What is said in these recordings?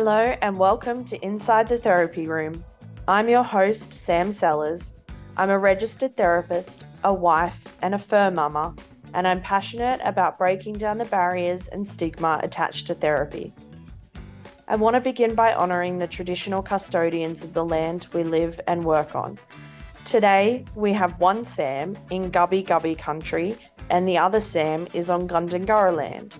Hello, and welcome to Inside the Therapy Room. I'm your host, Sam Sellers. I'm a registered therapist, a wife, and a fur mama, and I'm passionate about breaking down the barriers and stigma attached to therapy. I want to begin by honouring the traditional custodians of the land we live and work on. Today, we have one Sam in Gubbi Gubbi country, and the other Sam is on Gundungurra land.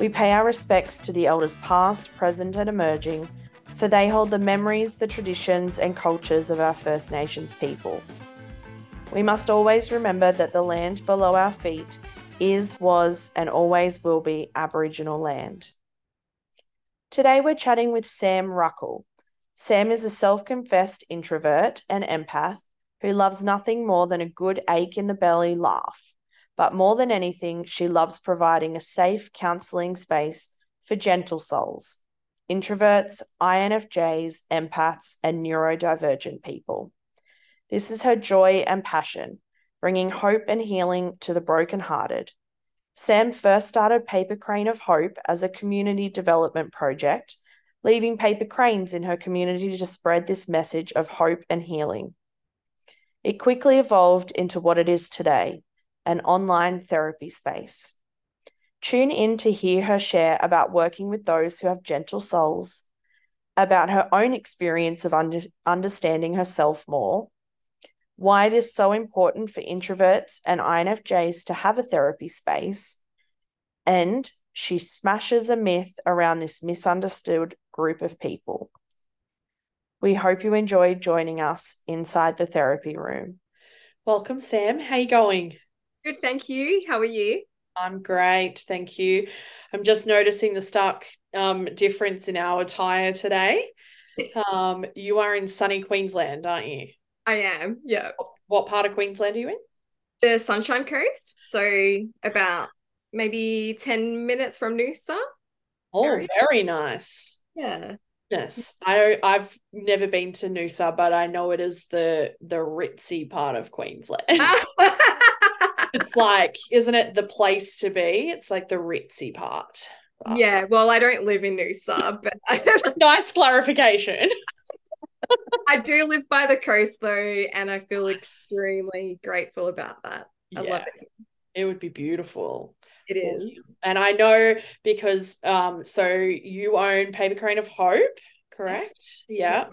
We pay our respects to the elders past, present, and emerging, for they hold the memories, the traditions, and cultures of our First Nations people. We must always remember that the land below our feet is, was, and always will be Aboriginal land. Today we're chatting with Sam Ruckle. Sam is a self confessed introvert and empath who loves nothing more than a good ache in the belly laugh. But more than anything, she loves providing a safe counseling space for gentle souls, introverts, INFJs, empaths, and neurodivergent people. This is her joy and passion, bringing hope and healing to the brokenhearted. Sam first started Paper Crane of Hope as a community development project, leaving paper cranes in her community to spread this message of hope and healing. It quickly evolved into what it is today an online therapy space. Tune in to hear her share about working with those who have gentle souls, about her own experience of under- understanding herself more, why it is so important for introverts and INFJs to have a therapy space, and she smashes a myth around this misunderstood group of people. We hope you enjoyed joining us inside the therapy room. Welcome, Sam. How you going? Good, thank you. How are you? I'm great, thank you. I'm just noticing the stark um, difference in our attire today. Um, you are in sunny Queensland, aren't you? I am, yeah. What part of Queensland are you in? The Sunshine Coast. So about maybe 10 minutes from Noosa. Oh, area. very nice. Yeah. Yes. I I've never been to Noosa, but I know it is the the ritzy part of Queensland. it's like, isn't it the place to be? It's like the ritzy part. But... Yeah, well, I don't live in Noosa, but nice clarification. I do live by the coast though, and I feel nice. extremely grateful about that. I yeah, love it. It would be beautiful. It is. And I know because um so you own Paper Crane of Hope, correct? Yeah. yeah.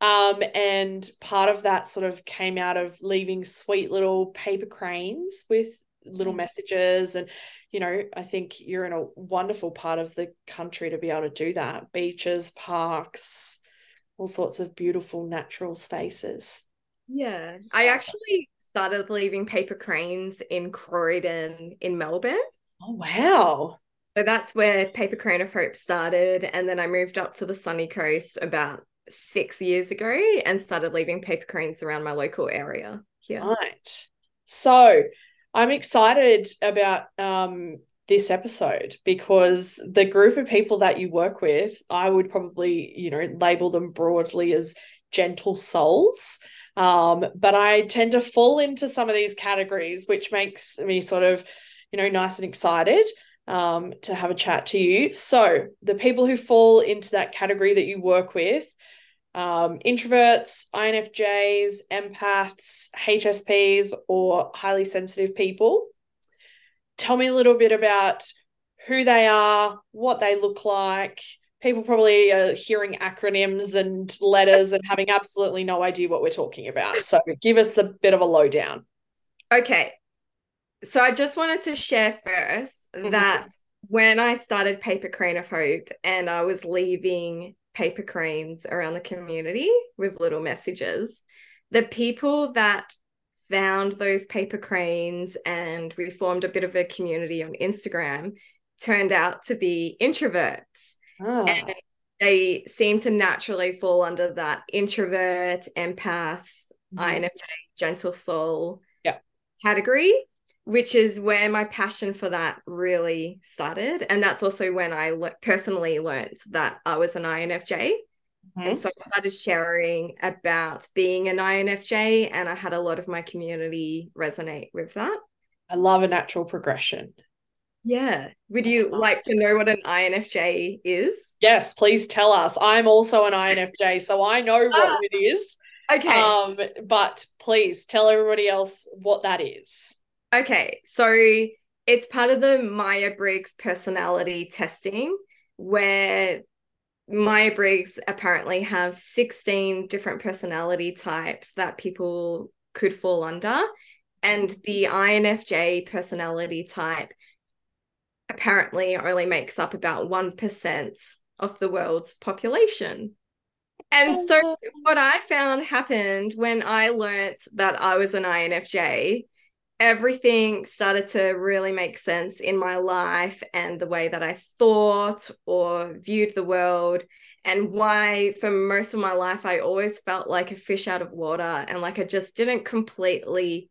Um, and part of that sort of came out of leaving sweet little paper cranes with little mm. messages. And, you know, I think you're in a wonderful part of the country to be able to do that beaches, parks, all sorts of beautiful natural spaces. Yeah. So. I actually started leaving paper cranes in Croydon in Melbourne. Oh, wow. So that's where Paper Crane of Hope started. And then I moved up to the sunny coast about six years ago and started leaving paper cranes around my local area here. Right. So I'm excited about um, this episode because the group of people that you work with, I would probably, you know, label them broadly as gentle souls. Um, but I tend to fall into some of these categories, which makes me sort of, you know, nice and excited um, to have a chat to you. So, the people who fall into that category that you work with, um, introverts, INFJs, empaths, HSPs, or highly sensitive people. Tell me a little bit about who they are, what they look like. People probably are hearing acronyms and letters and having absolutely no idea what we're talking about. So give us a bit of a lowdown. Okay. So I just wanted to share 1st mm-hmm. that when I started Paper Crane of Hope and I was leaving paper cranes around the community with little messages. The people that found those paper cranes and we formed a bit of a community on Instagram turned out to be introverts. Oh. And they seem to naturally fall under that introvert, empath, mm-hmm. INFJ, gentle soul yeah. category which is where my passion for that really started. And that's also when I le- personally learned that I was an INFJ. Mm-hmm. And so I started sharing about being an INFJ, and I had a lot of my community resonate with that. I love a natural progression. Yeah. Would you like to know what an INFJ is? Yes, please tell us. I'm also an INFJ, so I know what Ah. it is. Okay. Um, but please tell everybody else what that is. Okay, so it's part of the Meyer Briggs personality testing, where Meyer Briggs apparently have 16 different personality types that people could fall under. And the INFJ personality type apparently only makes up about 1% of the world's population. And so, oh. what I found happened when I learnt that I was an INFJ, everything started to really make sense in my life and the way that I thought or viewed the world, and why, for most of my life, I always felt like a fish out of water and like I just didn't completely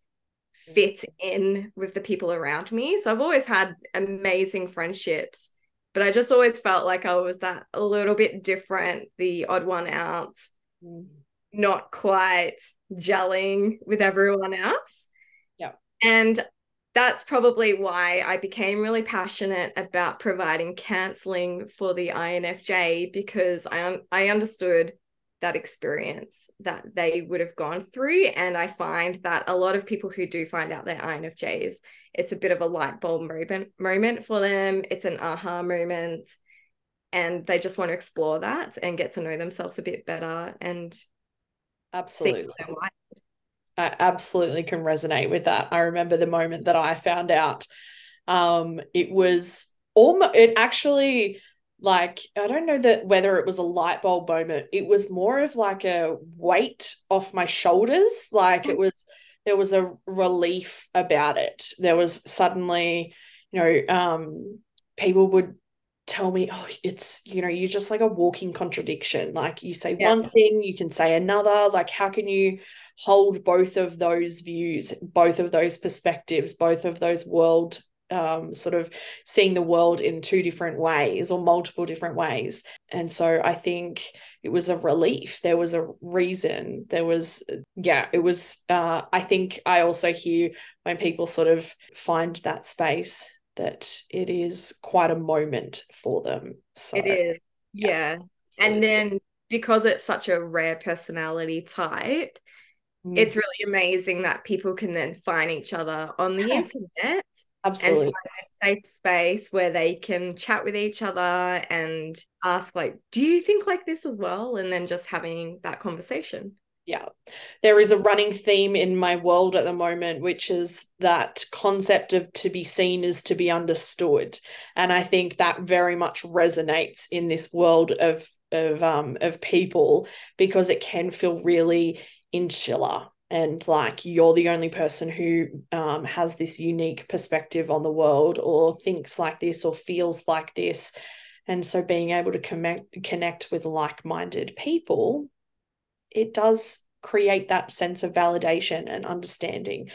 fit in with the people around me. So, I've always had amazing friendships but I just always felt like I was that a little bit different, the odd one out, mm. not quite gelling with everyone else. And that's probably why I became really passionate about providing counseling for the INFJ because I un- I understood that experience that they would have gone through. And I find that a lot of people who do find out they're INFJs it's a bit of a light bulb moment moment for them. It's an aha moment. And they just want to explore that and get to know themselves a bit better and Absolutely. See their life. I absolutely can resonate with that. I remember the moment that I found out. Um, it was almost it actually like I don't know that whether it was a light bulb moment. It was more of like a weight off my shoulders. Like it was there was a relief about it. There was suddenly, you know, um, people would tell me, oh, it's, you know, you're just like a walking contradiction. Like you say Yeah. one thing, you can say another. Like, how can you hold both of those views, both of those perspectives, both of those world um, sort of seeing the world in two different ways or multiple different ways. And so I think it was a relief. There was a reason. There was, yeah, it was. Uh, I think I also hear when people sort of find that space that it is quite a moment for them. So It is. yeah, Yeah. And then because it's such a rare personality type, Mm, it's really amazing that people can then find each other on the internet absolutely. and find a safe space where they can chat with each other and ask like do you think like this as well and then just having that conversation Yeah. There is a running theme in my world at the moment, which is that concept of to be seen is to be understood. And I think that very much resonates in this world of of um of people because it can feel really insular. And like you're the only person who um, has this unique perspective on the world or thinks like this or feels like this. And so being able to connect connect with like-minded people it does create that sense of validation and understanding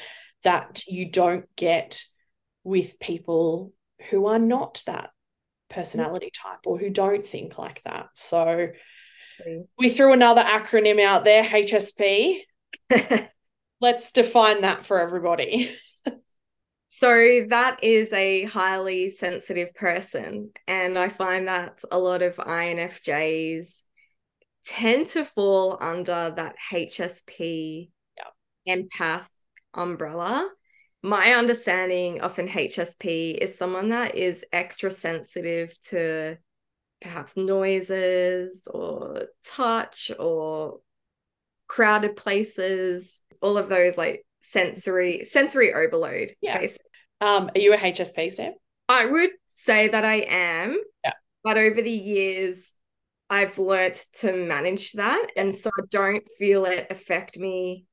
that you don't get with people who are not that personality type or who don't think like that. So we threw another acronym out there, HSP. Let's define that for everybody. so that is a highly sensitive person and i find that a lot of infjs tend to fall under that hsp empath umbrella my understanding of an hsp is someone that is extra sensitive to perhaps noises or touch or crowded places all of those like sensory sensory overload Yeah. basically. Um, are you a HSP, Sam? i would say that i am Yeah. but over the years i've learnt to manage that and so i don't feel it affect me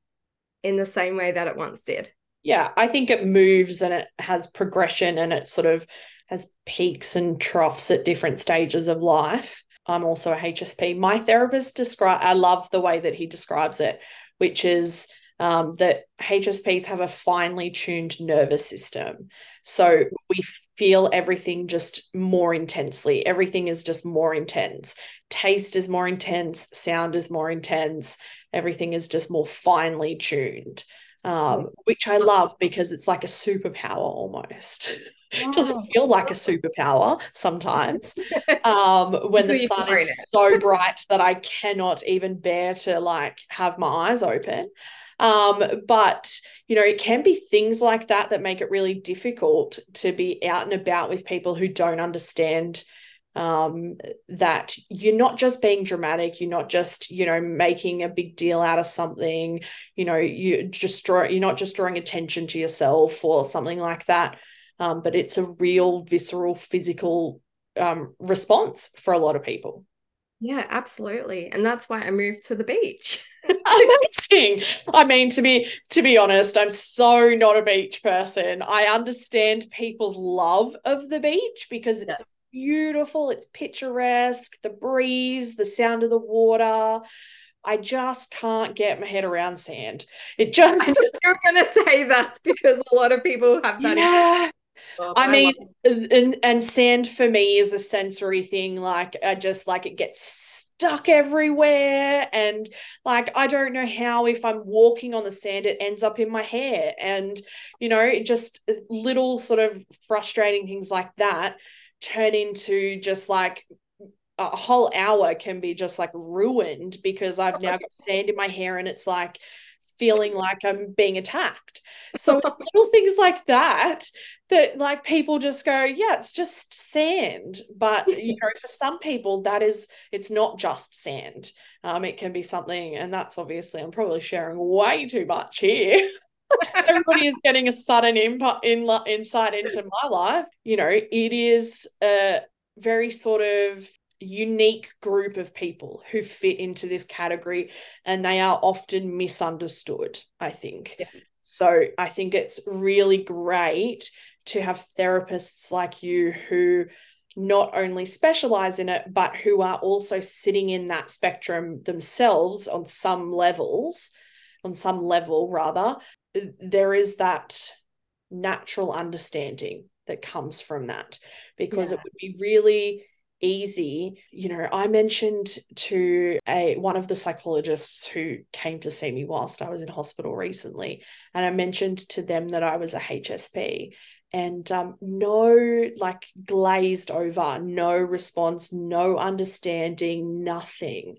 in the same way that it once did Yeah, I think it moves and it has progression and it sort of has peaks and troughs at different stages of life. I'm also a HSP. My therapist describe I love the way that he describes it, which is um, that HSPs have a finely tuned nervous system. So we feel everything just more intensely. Everything is just more intense. Taste is more intense. Sound is more intense. everything is just more finely tuned um, which I love because it's like a superpower almost. It doesn't feel like a superpower sometimes um, when the sun is so bright that I cannot even bear to like have my eyes open. Um, but you know, it can be things like that that make it really difficult to be out and about with people who don't understand um, that you're not just being dramatic you're not just you know making a big deal out of something you know you just draw you're not just drawing attention to yourself or something like that um, but it's a real visceral physical um, response for a lot of people. Yeah absolutely. And that's why i moved to the beach. Amazing. I mean to be to be honest i'm so not a beach person. I understand people's love of the beach because it's yeah beautiful, it's picturesque, the breeze, the sound of the water. I just can't get my head around sand. It just you're gonna say that because a lot of people have that. Yeah. I, I mean, and, and sand for me is a sensory thing. Like I just like it gets stuck everywhere. And like I don't know how if I'm walking on the sand, it ends up in my hair. And you know, just uh, little sort of frustrating things like that turn into just like a whole hour can be just like ruined because I've now got sand in my hair and it's like feeling like I'm being attacked. So little things like that that like people just go, yeah, it's just sand. But you know, for some people, that is it's not just sand. Um, it can be something, and that's obviously I'm probably sharing way too much here. everybody is getting a sudden input in insight into my life you know it is a very sort of unique group of people who fit into this category and they are often misunderstood i think yeah. so i think it's really great to have therapists like you who not only specialize in it but who are also sitting in that spectrum themselves on some levels on some level rather there is that natural understanding that comes from that because yeah. it would be really easy you know i mentioned to a one of the psychologists who came to see me whilst i was in hospital recently and i mentioned to them that i was a hsp and um, no like glazed over no response no understanding nothing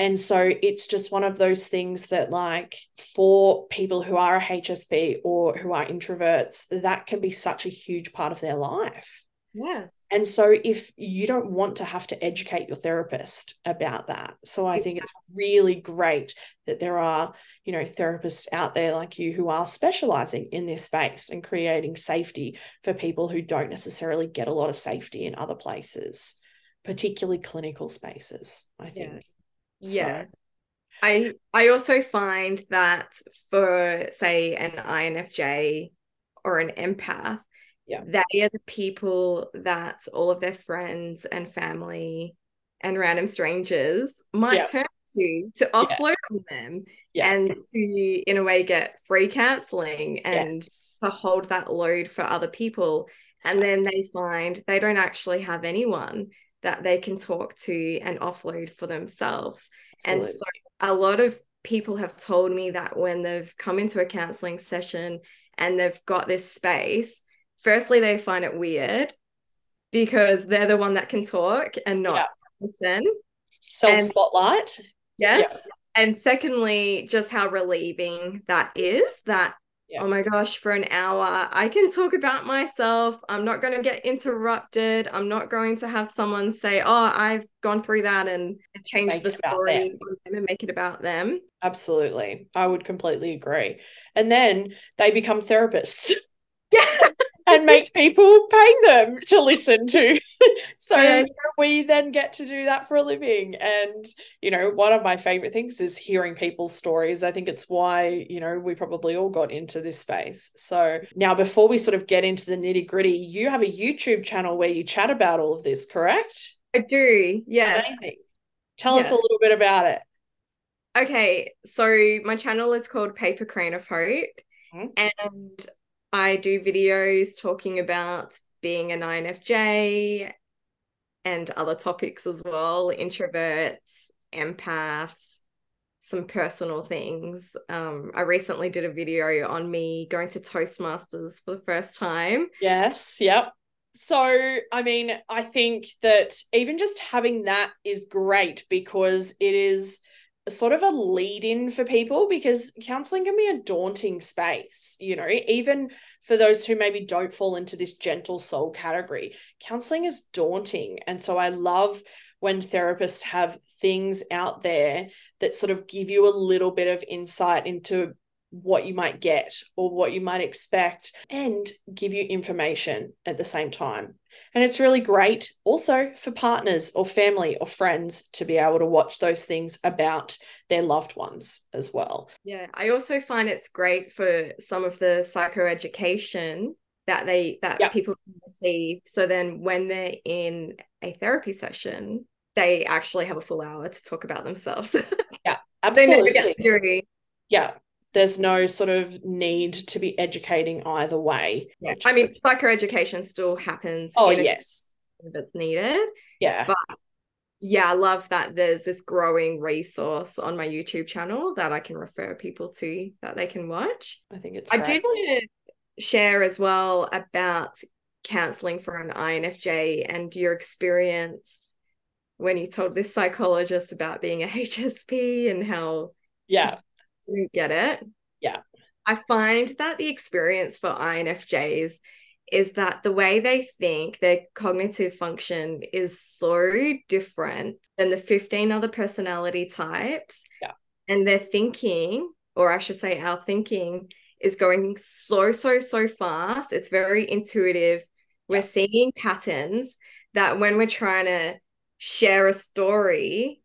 and so it's just one of those things that, like, for people who are a HSP or who are introverts, that can be such a huge part of their life. Yes. And so if you don't want to have to educate your therapist about that. So I think it's really great that there are, you know, therapists out there like you who are specializing in this space and creating safety for people who don't necessarily get a lot of safety in other places, particularly clinical spaces, I think. Yeah. Yeah. So. I I also find that for say an INFJ or an empath, yeah. they are the people that all of their friends and family and random strangers might yeah. turn to to offload yeah. on them yeah. and to in a way get free counseling and yes. to hold that load for other people and then they find they don't actually have anyone that they can talk to and offload for themselves. Absolutely. And so a lot of people have told me that when they've come into a counseling session and they've got this space, firstly, they find it weird because they're the one that can talk and not yeah. listen. Self spotlight. Yes. Yeah. And secondly, just how relieving that is that yeah. oh my gosh, for an hour, I can talk about myself. I'm not going to get interrupted. I'm not going to have someone say, oh, I've gone through that and change the story and make it about them. Absolutely. I would completely agree. And then they become therapists. Yeah. And make people pay them to listen to. so we then get to do that for a living. And, you know, one of my favorite things is hearing people's stories. I think it's why, you know, we probably all got into this space. So now, before we sort of get into the nitty gritty, you have a YouTube channel where you chat about all of this, correct? I do. Yeah. Tell yeah. us a little bit about it. Okay, so my channel is called Paper Crane of Hope, mm-hmm. and I do videos talking about being an INFJ and other topics as well, introverts, empaths, some personal things. Um, I recently did a video on me going to Toastmasters for the first time. Yes, yep. So, I mean, I think that even just having that is great because it is sort of a lead in for people because counseling can be a daunting space, you know, even for those who maybe don't fall into this gentle soul category. Counseling is daunting. And so I love when therapists have things out there that sort of give you a little bit of insight into what you might get or what you might expect and give you information at the same time. And it's really great also for partners or family or friends to be able to watch those things about their loved ones as well. Yeah, I also find it's great for some of the psychoeducation that they that yep. people can receive. So then when they're in a therapy session, they actually have a full hour to talk about themselves. yeah, absolutely. Yeah, there's no sort of need to be educating either way. Yeah, I mean, psychoeducation still happens. Oh yes, if it's needed. Yeah, but yeah, I love that there's this growing resource on my YouTube channel that I can refer people to that they can watch. I think it's. I did want to share as well about counseling for an INFJ and your experience when you told this psychologist about being a HSP and how yeah didn't get it. Yeah. I find that the experience for INFJs is that the way they think, their cognitive function is so different than the 15 other personality types. Yeah. And their thinking, or I should say, our thinking, is going so, so, so fast. It's very intuitive. We're yeah. seeing patterns that when we're trying to share a story,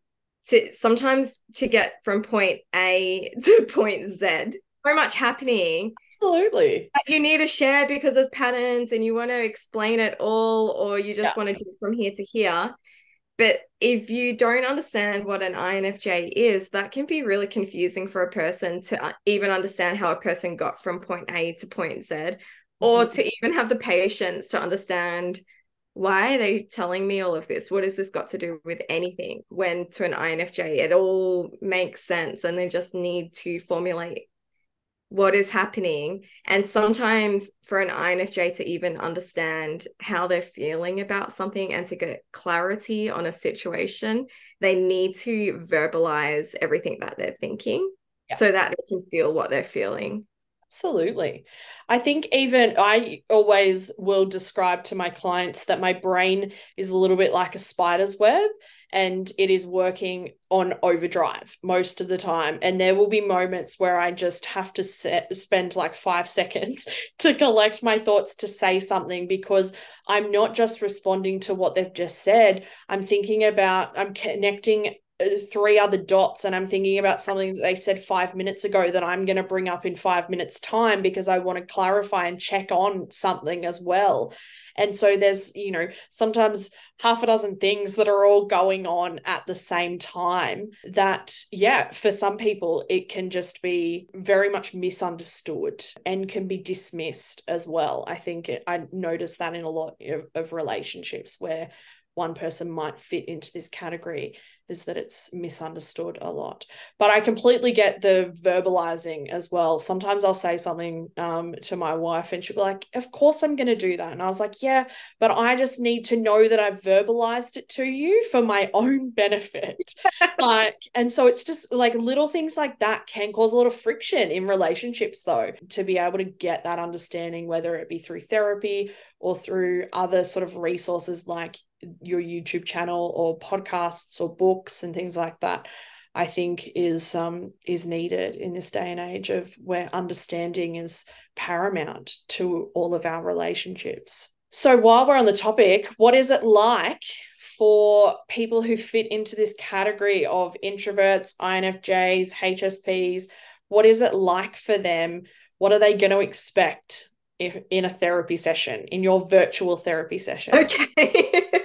to sometimes to get from point A to point Z. So much happening. Absolutely. you need to share because there's patterns and you want to explain it all, or you just yeah. want to do from here to here. But if you don't understand what an INFJ is, that can be really confusing for a person to uh, even understand how a person got from point A to point Z, or mm-hmm. to even have the patience to understand why are they telling me all of this? What has this got to do with anything? When to an INFJ, it all makes sense and they just need to formulate what is happening. And sometimes for an INFJ to even understand how they're feeling about something and to get clarity on a situation, they need to verbalize everything that they're thinking yeah. so that they can feel what they're feeling. Absolutely. I think even I always will describe to my clients that my brain is a little bit like a spider's web and it is working on overdrive most of the time. And there will be moments where I just have to set, spend like five seconds to collect my thoughts to say something because I'm not just responding to what they've just said. I'm thinking about, I'm connecting three other dots and I'm thinking about something that they said five minutes ago that I'm going to bring up in five minutes' time because I want to clarify and check on something as well. And so there's, you know, sometimes half a dozen things that are all going on at the same time that, yeah, for some people, it can just be very much misunderstood and can be dismissed as well. I think it, I noticed that in a lot of, of relationships where one person might fit into this category is that it's misunderstood a lot. But I completely get the verbalizing as well. Sometimes I'll say something um, to my wife and she'll be like, Of course I'm going to do that. And I was like, Yeah, but I just need to know that I've verbalized it to you for my own benefit. like, and so it's just like little things like that can cause a lot of friction in relationships, though, to be able to get that understanding, whether it be through therapy or through other sort of resources like your YouTube channel or podcasts or books and things like that, I think is um is needed in this day and age of where understanding is paramount to all of our relationships. So while we're on the topic, what is it like for people who fit into this category of introverts, INFJs, HSPs? What is it like for them? What are they going to expect if in a therapy session, in your virtual therapy session? Okay.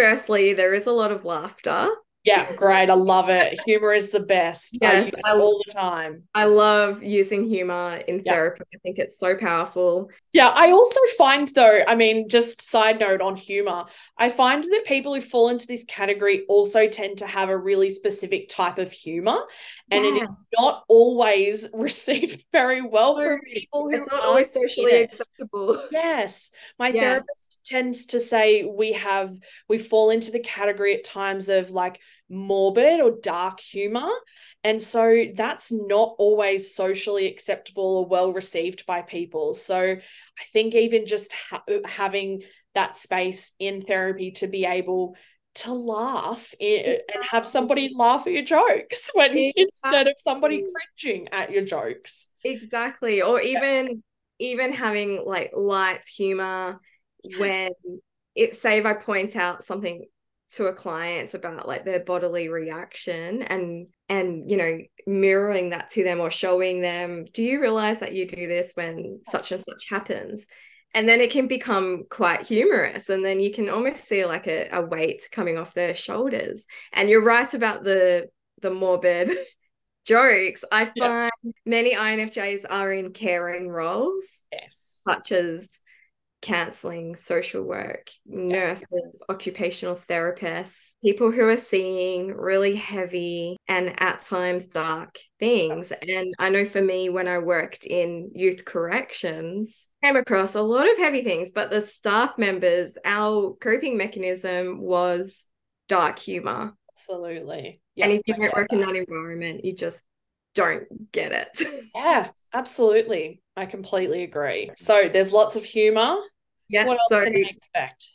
Firstly, there is a lot of laughter. Yeah, great. I love it. Humor is the best. Yes, I use it all the time. I love using humor in yeah. therapy. I think it's so powerful. Yeah, I also find though, I mean, just side note on humor, I find that people who fall into this category also tend to have a really specific type of humor, and yeah. it is not always received very well from people who it's not always socially acceptable. Yes, my yeah. therapist tends to say we have we fall into the category at times of like morbid or dark humor. And so that's not always socially acceptable or well received by people. So I think even just ha- having that space in therapy to be able to laugh and have somebody laugh at your jokes when exactly. instead of somebody cringing at your jokes. Exactly. Or even yeah. even having like light humor when it say if I point out something to a client about like their bodily reaction and and you know mirroring that to them or showing them do you realize that you do this when such and such happens? And then it can become quite humorous and then you can almost see like a, a weight coming off their shoulders. And you're right about the the morbid jokes. I find yeah. many infjs are in caring roles yes. such as counseling, social work, nurses, occupational therapists, people who are seeing really heavy and at times dark things. And I know for me, when I worked in youth corrections, came across a lot of heavy things, but the staff members, our coping mechanism was dark humor. Absolutely. Yeah, and if you don't work that. in that environment, you just don't get it. yeah, absolutely. I completely agree. So there's lots of humor. Yeah. What else so, can I expect?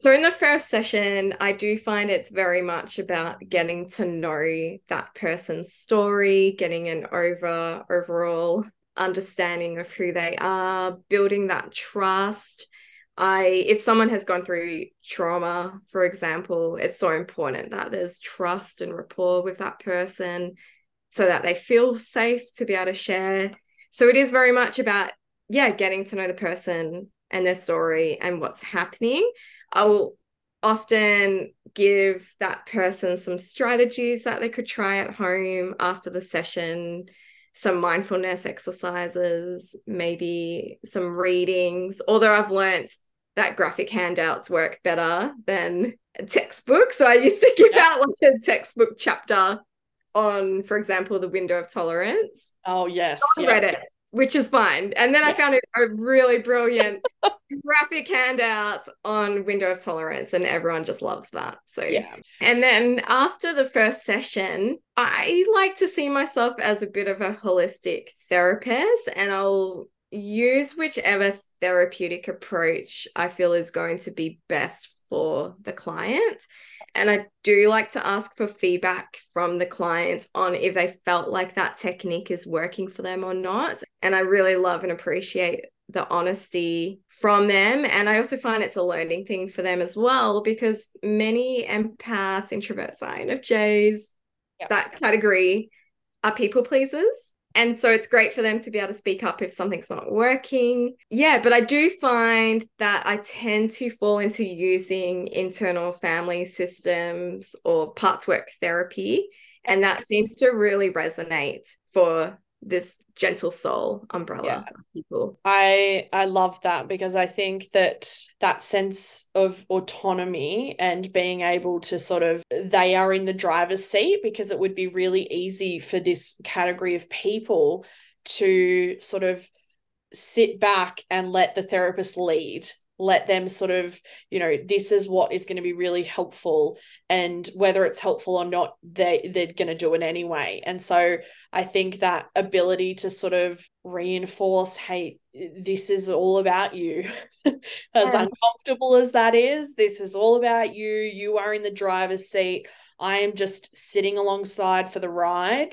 So in the first session, I do find it's very much about getting to know that person's story, getting an over overall understanding of who they are, building that trust. I if someone has gone through trauma, for example, it's so important that there's trust and rapport with that person so that they feel safe to be able to share. So it is very much about yeah, getting to know the person and their story and what's happening. I will often give that person some strategies that they could try at home after the session, some mindfulness exercises, maybe some readings. Although I've learned that graphic handouts work better than textbooks. So I used to give yeah. out like a textbook chapter on, for example, the window of tolerance. Oh yes, I yeah. read it which is fine. And then yeah. I found a really brilliant graphic handout on window of tolerance, and everyone just loves that. So, yeah. And then after the first session, I like to see myself as a bit of a holistic therapist, and I'll use whichever therapeutic approach I feel is going to be best for the client. And I do like to ask for feedback from the clients on if they felt like that technique is working for them or not. And I really love and appreciate the honesty from them. And I also find it's a learning thing for them as well, because many empaths, introverts, INFJs, yep. that category are people pleasers. And so it's great for them to be able to speak up if something's not working. Yeah, but I do find that I tend to fall into using internal family systems or parts work therapy. And that seems to really resonate for this gentle soul umbrella yeah. people i i love that because i think that that sense of autonomy and being able to sort of they are in the driver's seat because it would be really easy for this category of people to sort of sit back and let the therapist lead let them sort of you know this is what is going to be really helpful and whether it's helpful or not they they're going to do it anyway and so i think that ability to sort of reinforce hey this is all about you as yeah. uncomfortable as that is this is all about you you are in the driver's seat i am just sitting alongside for the ride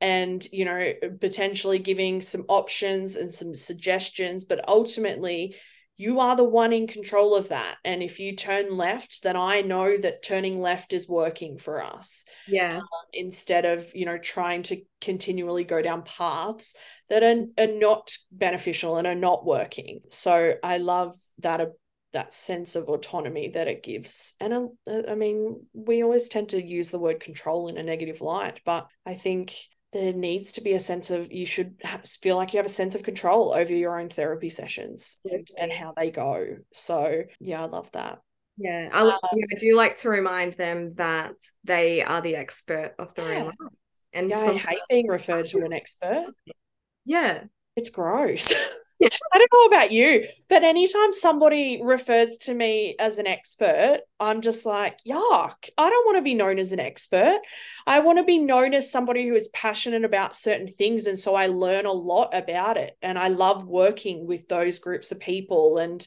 and you know potentially giving some options and some suggestions but ultimately you are the one in control of that. And if you turn left, then I know that turning left is working for us. Yeah. Um, instead of, you know, trying to continually go down paths that are, are not beneficial and are not working. So I love that that sense of autonomy that it gives. And uh, I mean, we always tend to use the word control in a negative light, but I think there needs to be a sense of you should feel like you have a sense of control over your own therapy sessions and, and how they go. So, yeah, I love that. Yeah I, um, yeah, I do like to remind them that they are the expert of their yeah. own lives. And yeah, I hate being referred to an expert. Yeah. It's gross. I don't know about you, but anytime somebody refers to me as an expert, I'm just like, yuck. I don't want to be known as an expert. I want to be known as somebody who is passionate about certain things. And so I learn a lot about it. And I love working with those groups of people. And,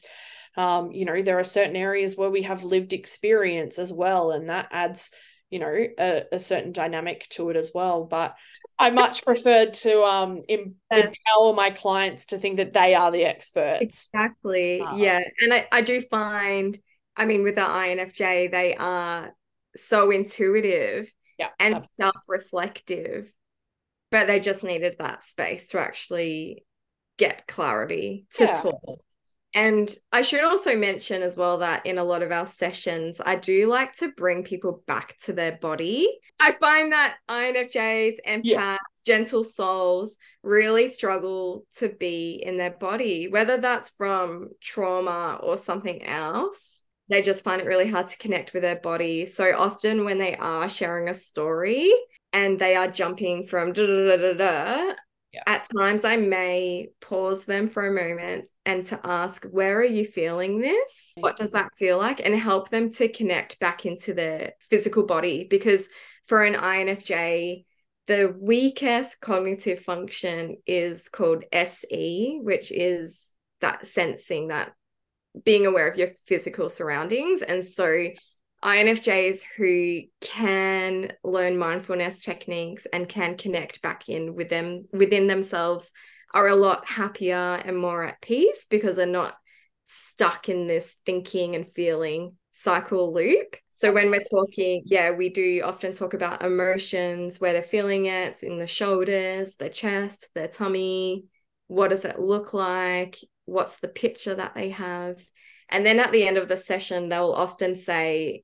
um, you know, there are certain areas where we have lived experience as well. And that adds you know a, a, certain dynamic to it as well but i much preferred to um em- empower my clients to think that they are the experts exactly uh, yeah and I, I do find i mean with the infj they are so intuitive yeah, and absolutely. self-reflective but they just needed that space to actually get clarity to yeah. talk and I should also mention as well that in a lot of our sessions, I do like to bring people back to their body. I find that INFJs, empaths, yeah. gentle souls really struggle to be in their body, whether that's from trauma or something else. They just find it really hard to connect with their body. So often, when they are sharing a story and they are jumping from da da da da da, yeah. At times, I may pause them for a moment and to ask, Where are you feeling this? What does that feel like? And help them to connect back into their physical body. Because for an INFJ, the weakest cognitive function is called SE, which is that sensing, that being aware of your physical surroundings. And so INFJs who can learn mindfulness techniques and can connect back in with them within themselves are a lot happier and more at peace because they're not stuck in this thinking and feeling cycle loop. So when we're talking, yeah, we do often talk about emotions, where they're feeling it in the shoulders, their chest, their tummy. What does it look like? What's the picture that they have? And then at the end of the session, they'll often say,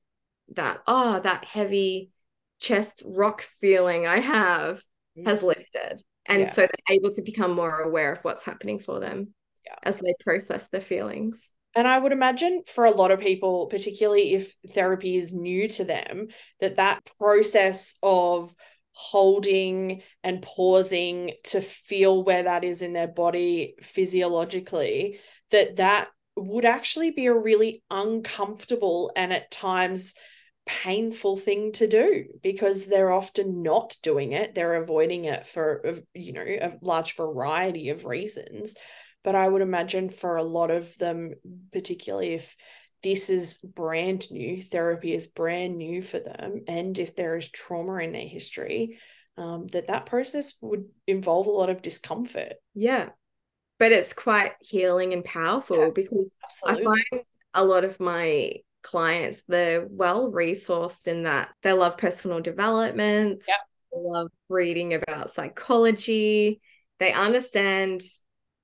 that oh that heavy chest rock feeling i have has mm. lifted and yeah. so they're able to become more aware of what's happening for them yeah. as they process their feelings and i would imagine for a lot of people particularly if therapy is new to them that that process of holding and pausing to feel where that is in their body physiologically that that would actually be a really uncomfortable and at times painful thing to do because they're often not doing it. They're avoiding it for you know a large variety of reasons. But i would imagine for a lot of them particularly if this is brand new therapy is brand new for them and if there is trauma in their history um, that that process would involve a lot of discomfort. Yeah. But it's quite healing and powerful yeah, because absolutely. i find a lot of my clients they're well resourced in that they love personal development yeah. they love reading about psychology they understand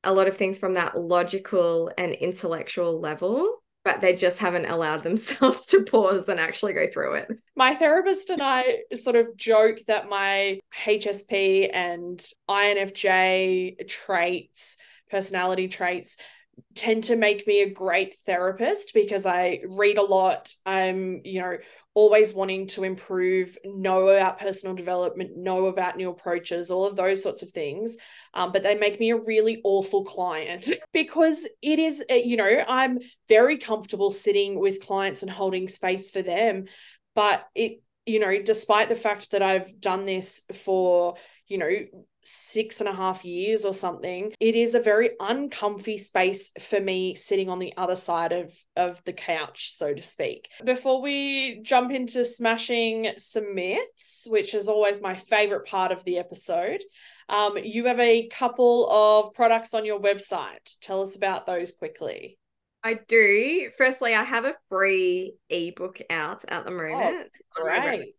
a lot of things from that logical and intellectual level but they just haven't allowed themselves to pause and actually go through it. My therapist and I sort of joke that my HSP and INFJ traits, personality traits, tend to make me a great therapist because I read a lot. I'm, you know, always wanting to improve, know about personal development, know about new approaches, all of those sorts of things. Um, but they make me a really awful client because it is, eh, you know, I'm very comfortable sitting with clients and holding space for them. But it, you know, despite the fact that I've done this for, you know, six and a half years or something, it is a very uncomfy space for me sitting on the other side of, of the couch, so to speak. Before we jump into smashing some myths, which is always my favorite part of the episode, um, you have a couple of products on your website. Tell us about those quickly. I do. Firstly, I have a free ebook out at the moment. Oh, great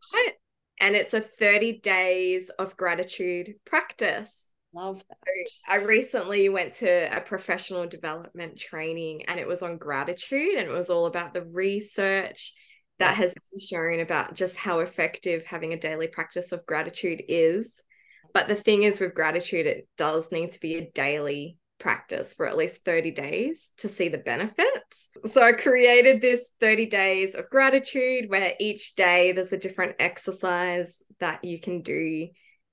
and it's a 30 days of gratitude practice. Love that. I recently went to a professional development training and it was on gratitude and it was all about the research that has been shown about just how effective having a daily practice of gratitude is. But the thing is, with gratitude, it does need to be a daily practice for at least 30 days to see the benefits. So I created this 30 days of gratitude where each day there's a different exercise that you can do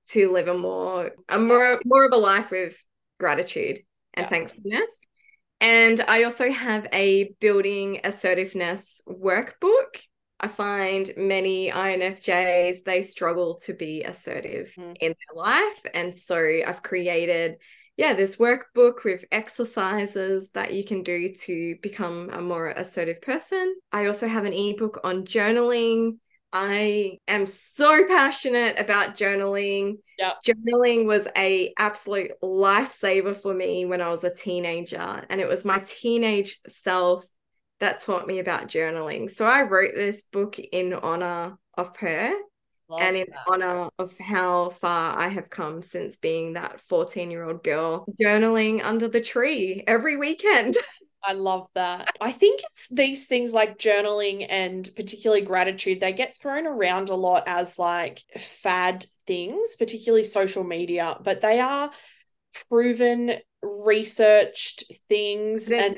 to live a more a more more of a life with gratitude and yeah. thankfulness. And I also have a building assertiveness workbook. I find many INFJs they struggle to be assertive mm. in their life and so I've created yeah, this workbook with exercises that you can do to become a more assertive person. I also have an ebook on journaling I am so passionate about journaling. Yep. Journaling was a absolute lifesaver for me when I was a teenager and it was my teenage self that taught me about journaling. So I wrote this book in honor of her Love and in that. honor of how far I have come since being that 14 year old girl journaling under the tree every weekend. I love that. I think it's these things like journaling and particularly gratitude, they get thrown around a lot as like fad things, particularly social media, but they are proven researched things and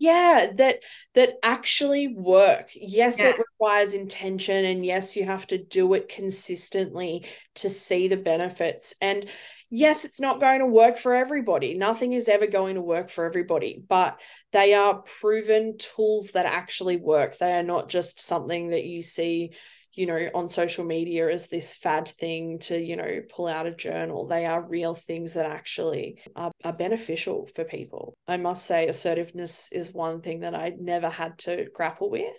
yeah that that actually work yes yeah. it requires intention and yes you have to do it consistently to see the benefits and yes, it's not going to work for everybody. Nothing is ever going to work for everybody, but they are proven tools that actually work. They are not just something that you see you know, on social media as this fad thing to, you know, pull out a journal. They are real things that actually are, are beneficial for people. I must say, assertiveness is one thing that I never had to grapple with,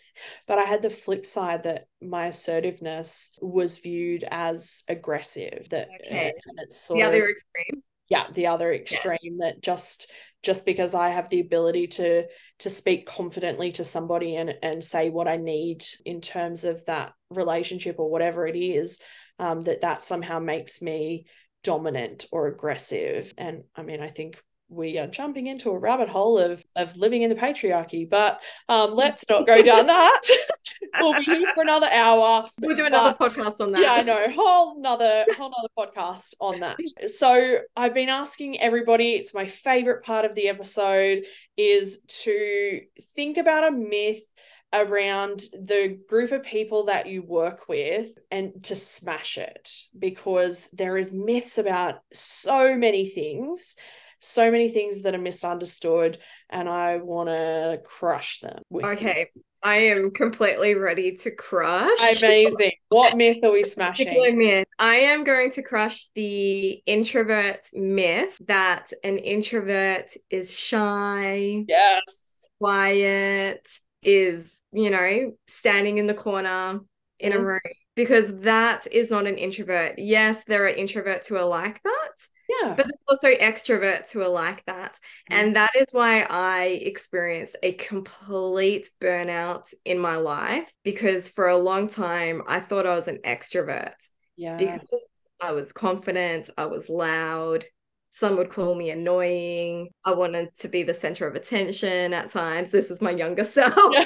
but I had the flip side that my assertiveness was viewed as aggressive. That okay. uh, and it's sort the other of, extreme. Yeah, the other extreme yeah. that just just because I have the ability to to speak confidently to somebody and and say what I need in terms of that relationship or whatever it is, um, that that somehow makes me dominant or aggressive. And I mean, I think we are jumping into a rabbit hole of of living in the patriarchy but um let's not go down that. We'll be here for another hour. We'll do another but, podcast on that. Yeah i know. Whole another whole another podcast on that. So i've been asking everybody it's my favorite part of the episode is to think about a myth around the group of people that you work with and to smash it because there is myths about so many things so many things that are misunderstood and I want to crush them. okay. You. I am completely ready to crush. Amazing. what myth are we smashing? Myth. I am going to crush the introvert myth that an introvert is shy. Yes. Quiet, is, you know, standing in the corner in mm. a mm-hmm. room because that is not an introvert. Yes, there are introverts who are like that. Yeah. But there's also extroverts who are like that. And that is why I experienced a complete burnout in my life because for a long time I thought I was an extrovert. Yeah. Because I was confident, I was loud, some would call me annoying. I wanted to be the center of attention at times. This is my younger self. Yeah.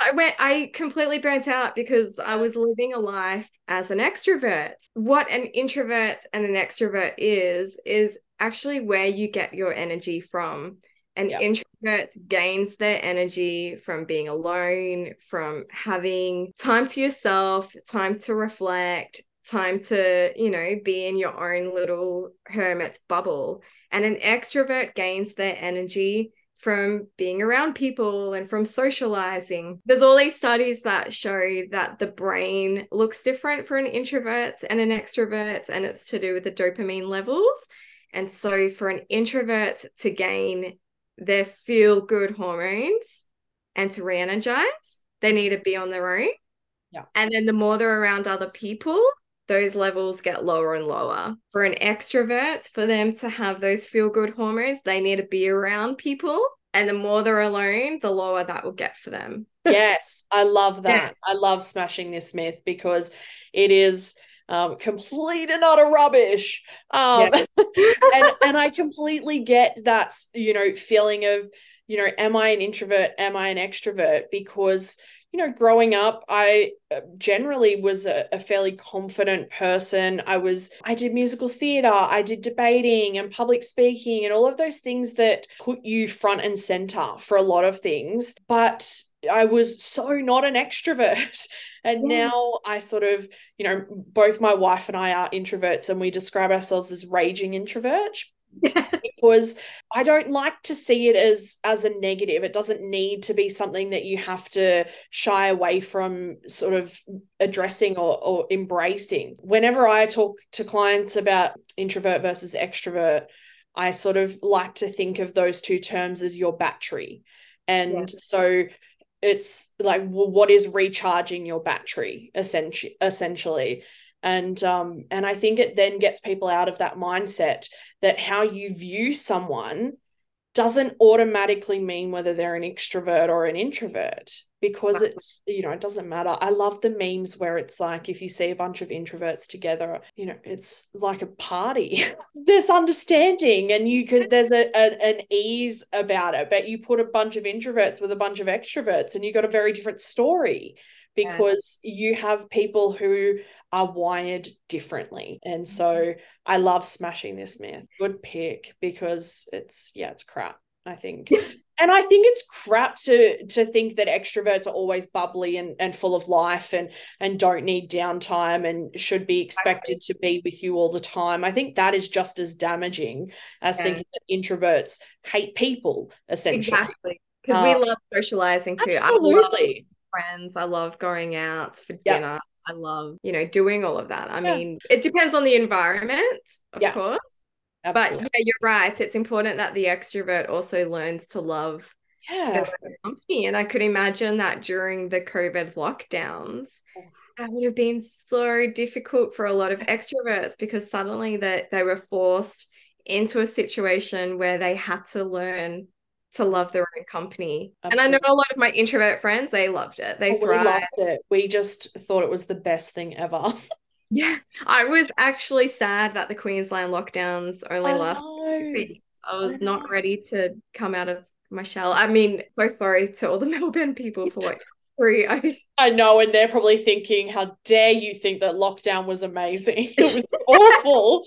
I went, I completely burnt out because I was living a life as an extrovert. What an introvert and an extrovert is, is actually where you get your energy from. An yeah. introvert gains their energy from being alone, from having time to yourself, time to reflect, time to, you know, be in your own little hermit bubble. And an extrovert gains their energy from being around people and from socializing. There's all these studies that show that the brain looks different for an introvert and an extrovert, and it's to do with the dopamine levels. And so, for an introvert to gain their feel good hormones and to re energize, they need to be on their own. Yeah. And then the more they're around other people, those levels get lower and lower. For an extrovert, for them to have those feel good hormones, they need to be around people. And the more they're alone, the lower that will get for them. yes, I love that. Yeah. I love smashing this myth because it is um, complete and utter rubbish. Um, yeah. and and I completely get that you know feeling of you know, am I an introvert? Am I an extrovert? Because you know, growing up, I uh, generally was a, a, fairly confident person. I was, I did musical theater, I did debating and public speaking and all of those things that put you front and center for a lot of things. But I was so not an extrovert. And yeah. now I sort of, you know, both my wife and I are introverts and we describe ourselves as raging introvert because I don't like to see it as as a negative. It doesn't need to be something that you have to shy away from sort of addressing or, or embracing. Whenever I talk to clients about introvert versus extrovert, I sort of like to think of those two terms as your battery. And yeah. so it's like well, what is recharging your battery essentially essentially and um and i think it then gets people out of that mindset that how you view someone doesn't automatically mean whether they're an extrovert or an introvert because it's you know it doesn't matter. I love the memes where it's like if you see a bunch of introverts together you know it's like a party. There's understanding and you can there's a, a, an ease about it but you put a bunch of introverts with a bunch of extroverts and you got a very different story because yeah. you have people who are wired differently. And so mm-hmm. I love smashing this myth. Good pick because it's yeah, it's crap. I think. and I think it's crap to to think that extroverts are always bubbly and, and full of life and and don't need downtime and should be expected to be with you all the time. I think that is just as damaging as yeah. thinking that introverts hate people, essentially. Exactly. Because um, we love socializing too. Absolutely friends. I love going out for yep. dinner. I love, you know, doing all of that. I yeah. mean, it depends on the environment, of yeah. course. Absolutely. But yeah, you're right. It's important that the extrovert also learns to love yeah. company. And I could imagine that during the COVID lockdowns, that would have been so difficult for a lot of extroverts because suddenly that they were forced into a situation where they had to learn to love their own company. Absolutely. And I know a lot of my introvert friends, they loved it. They oh, thrived. loved it. We just thought it was the best thing ever. yeah. I was actually sad that the Queensland lockdowns only I lasted weeks. I was I not ready to come out of my shell. I mean, so sorry to all the Melbourne people for what. I... I know, and they're probably thinking, how dare you think that lockdown was amazing? It was awful.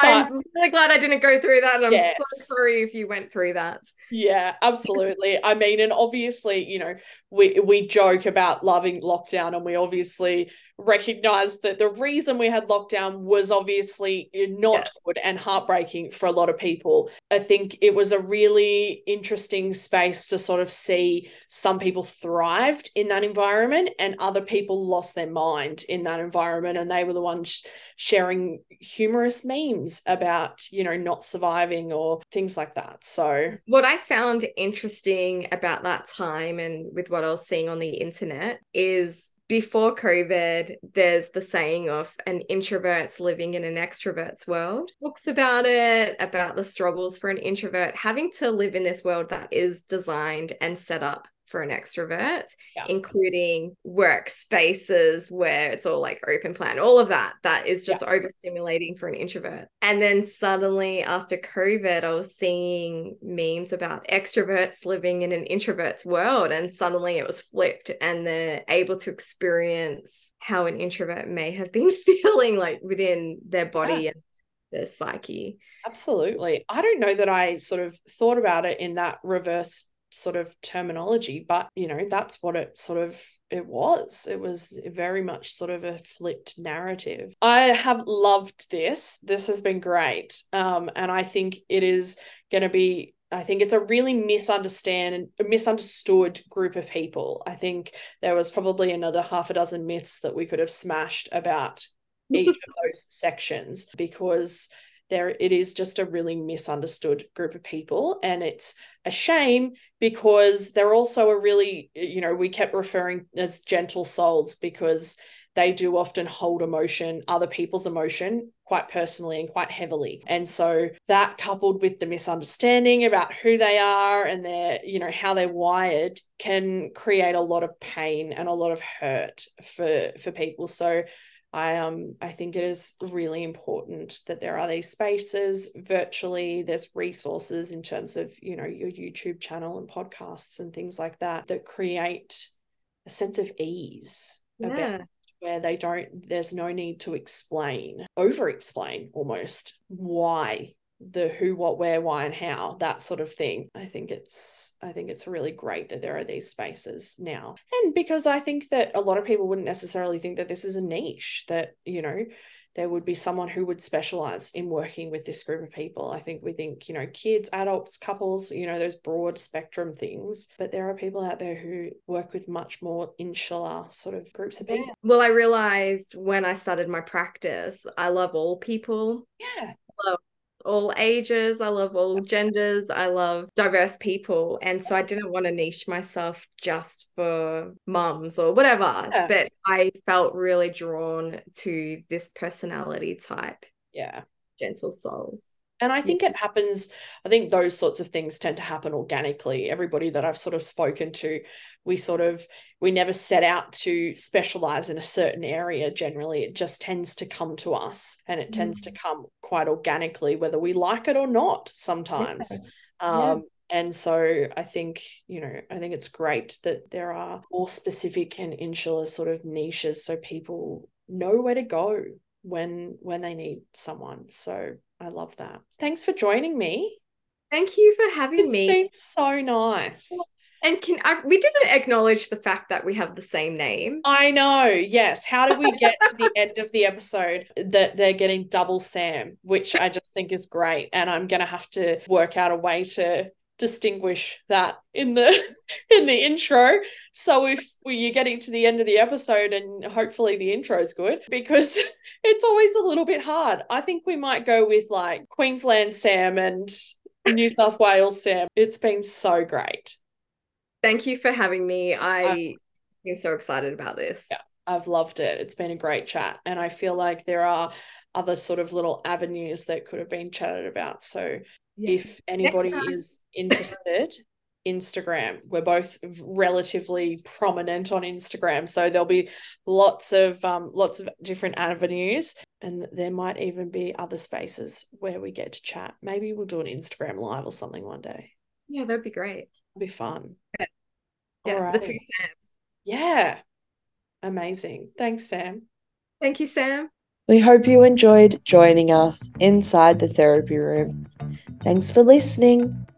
I'm really glad I didn't go through that. And I'm yes. so sorry if you went through that. Yeah, absolutely. I mean, and obviously, you know, we we joke about loving lockdown and we obviously recognize that the reason we had lockdown was obviously not yes. good and heartbreaking for a lot of people. I think it was a really interesting space to sort of see some people thrived in that environment and other people lost their mind in that environment and they were the ones sharing humorous memes about, you know, not surviving or things like that. So, what I found interesting about that time and with what I was seeing on the internet is before COVID, there's the saying of an introvert's living in an extrovert's world. Books about it, about the struggles for an introvert having to live in this world that is designed and set up for an extrovert, yeah. including workspaces where it's all like open plan, all of that, that is just yeah. overstimulating for an introvert. And then suddenly after COVID, I was seeing memes about extroverts living in an introvert's world. And suddenly it was flipped and they're able to experience how an introvert may have been feeling like within their body yeah. and their psyche. Absolutely. I don't know that I sort of thought about it in that reverse sort of terminology but you know that's what it sort of it was. It was very much sort of a flipped narrative. I have loved this. This has been great. Um and i think it is going to be I think it's a really misunderstand misunderstood group of people. I think there was probably another half a dozen myths that we could have smashed about each of those sections because there it is just a really misunderstood group of people. And it's a shame because they're also a really you know we kept referring as gentle souls because they do often hold emotion other people's emotion quite personally and quite heavily. And so that coupled with the misunderstanding about who they are and their you know how they're wired can create a lot of pain and a lot of hurt for for people. So I um I think it is really important that there are these spaces virtually. There's resources in terms of you know your YouTube channel and podcasts and things like that that create a sense of ease Yeah. about where they don't. There's no need to explain, over explain almost why the who what where why and how that sort of thing. I think it's i think it's really great that there are these spaces now. And because i think that a lot of people wouldn't necessarily think that this is a niche that you know there would be someone who would specialize in working with this group of people. I think we think you know kids adults couples you know those broad spectrum things. But there are people out there who work with much more insular sort of groups of people. Well, I realized when I started my practice, I love all people, yeah all ages. I love all genders. I love diverse people. And so I didn't want to niche myself just for mums or whatever. Yeah. But I felt really drawn to this personality type, yeah gentle souls. And I think it happens, I think those sorts of things tend to happen organically. Everybody that I've sort of spoken to, we sort of, we never set out to specialize in a certain area generally. It just tends to come to us and it tends to come quite organically, whether we like it or not sometimes. Yeah. Um, and so I think, you know, I think it's great that there are more specific and insular sort of niches so people know where to go when when they need someone. So I love that. Thanks for joining me. Thank you for having It's me. been so nice. And can I, we didn't acknowledge the fact that we have the same name. I know. Yes. How did we get to the end of the episode that they're getting double Sam, which I just think is great. And I'm going to have to work out a way to distinguish that in the in the intro. So if you're getting to the end of the episode and hopefully the intro is good because it's always a little bit hard. I think we might go with like Queensland Sam and New South Wales Sam. It's been so great. Thank you for having me. I uh, been so excited about this. Yeah. I've loved it. It's been a great chat. And I feel like there are other sort of little avenues that could have been chatted about. So Yeah. if anybody is interested, Instagram, we're both relatively prominent on Instagram. So there'll be lots of um lots of different avenues. And there might even be other spaces where we get to chat. Maybe we'll do an Instagram live or something one day. Yeah, that'd be great. It'll be fun. Yeah, the two Sams. Yeah. Amazing. Thanks, Sam. Thank you, Sam. We hope you enjoyed joining us inside the therapy room. Thanks for listening.